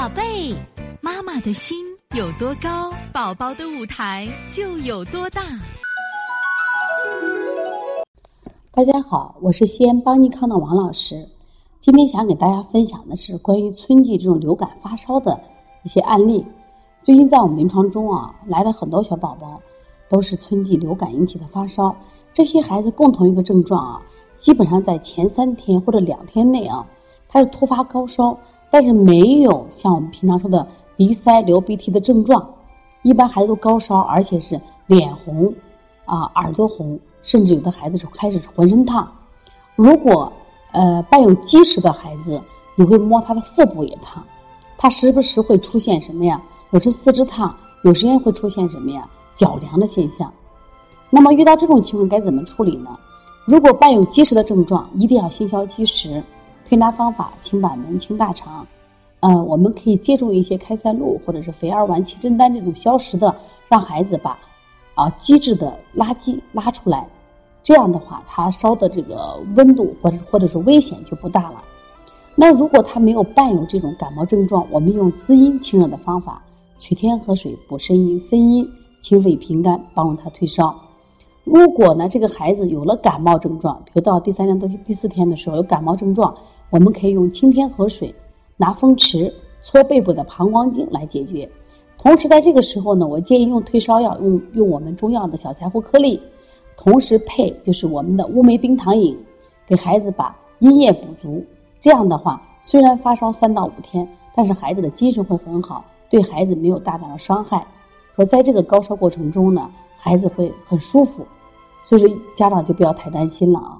宝贝，妈妈的心有多高，宝宝的舞台就有多大。大家好，我是西安邦尼康的王老师。今天想给大家分享的是关于春季这种流感发烧的一些案例。最近在我们临床中啊，来了很多小宝宝，都是春季流感引起的发烧。这些孩子共同一个症状啊，基本上在前三天或者两天内啊，他是突发高烧。但是没有像我们平常说的鼻塞、流鼻涕的症状，一般孩子都高烧，而且是脸红，啊耳朵红，甚至有的孩子是开始是浑身烫。如果呃伴有积食的孩子，你会摸他的腹部也烫，他时不时会出现什么呀？有时四肢烫，有时间会出现什么呀？脚凉的现象。那么遇到这种情况该怎么处理呢？如果伴有积食的症状，一定要先消积食。推拿方法：清板门、清大肠。呃，我们可以借助一些开塞露或者是肥儿丸、七珍丹这种消食的，让孩子把啊积滞的垃圾拉出来。这样的话，他烧的这个温度或者或者是危险就不大了。那如果他没有伴有这种感冒症状，我们用滋阴清热的方法，取天河水补肾阴、分阴、清肺平肝，帮助他退烧。如果呢，这个孩子有了感冒症状，比如到第三天到第四天的时候有感冒症状。我们可以用清天河水，拿风池搓背部的膀胱经来解决。同时，在这个时候呢，我建议用退烧药，用用我们中药的小柴胡颗粒，同时配就是我们的乌梅冰糖饮，给孩子把阴液补足。这样的话，虽然发烧三到五天，但是孩子的精神会很好，对孩子没有大大的伤害。说在这个高烧过程中呢，孩子会很舒服，所以说家长就不要太担心了啊。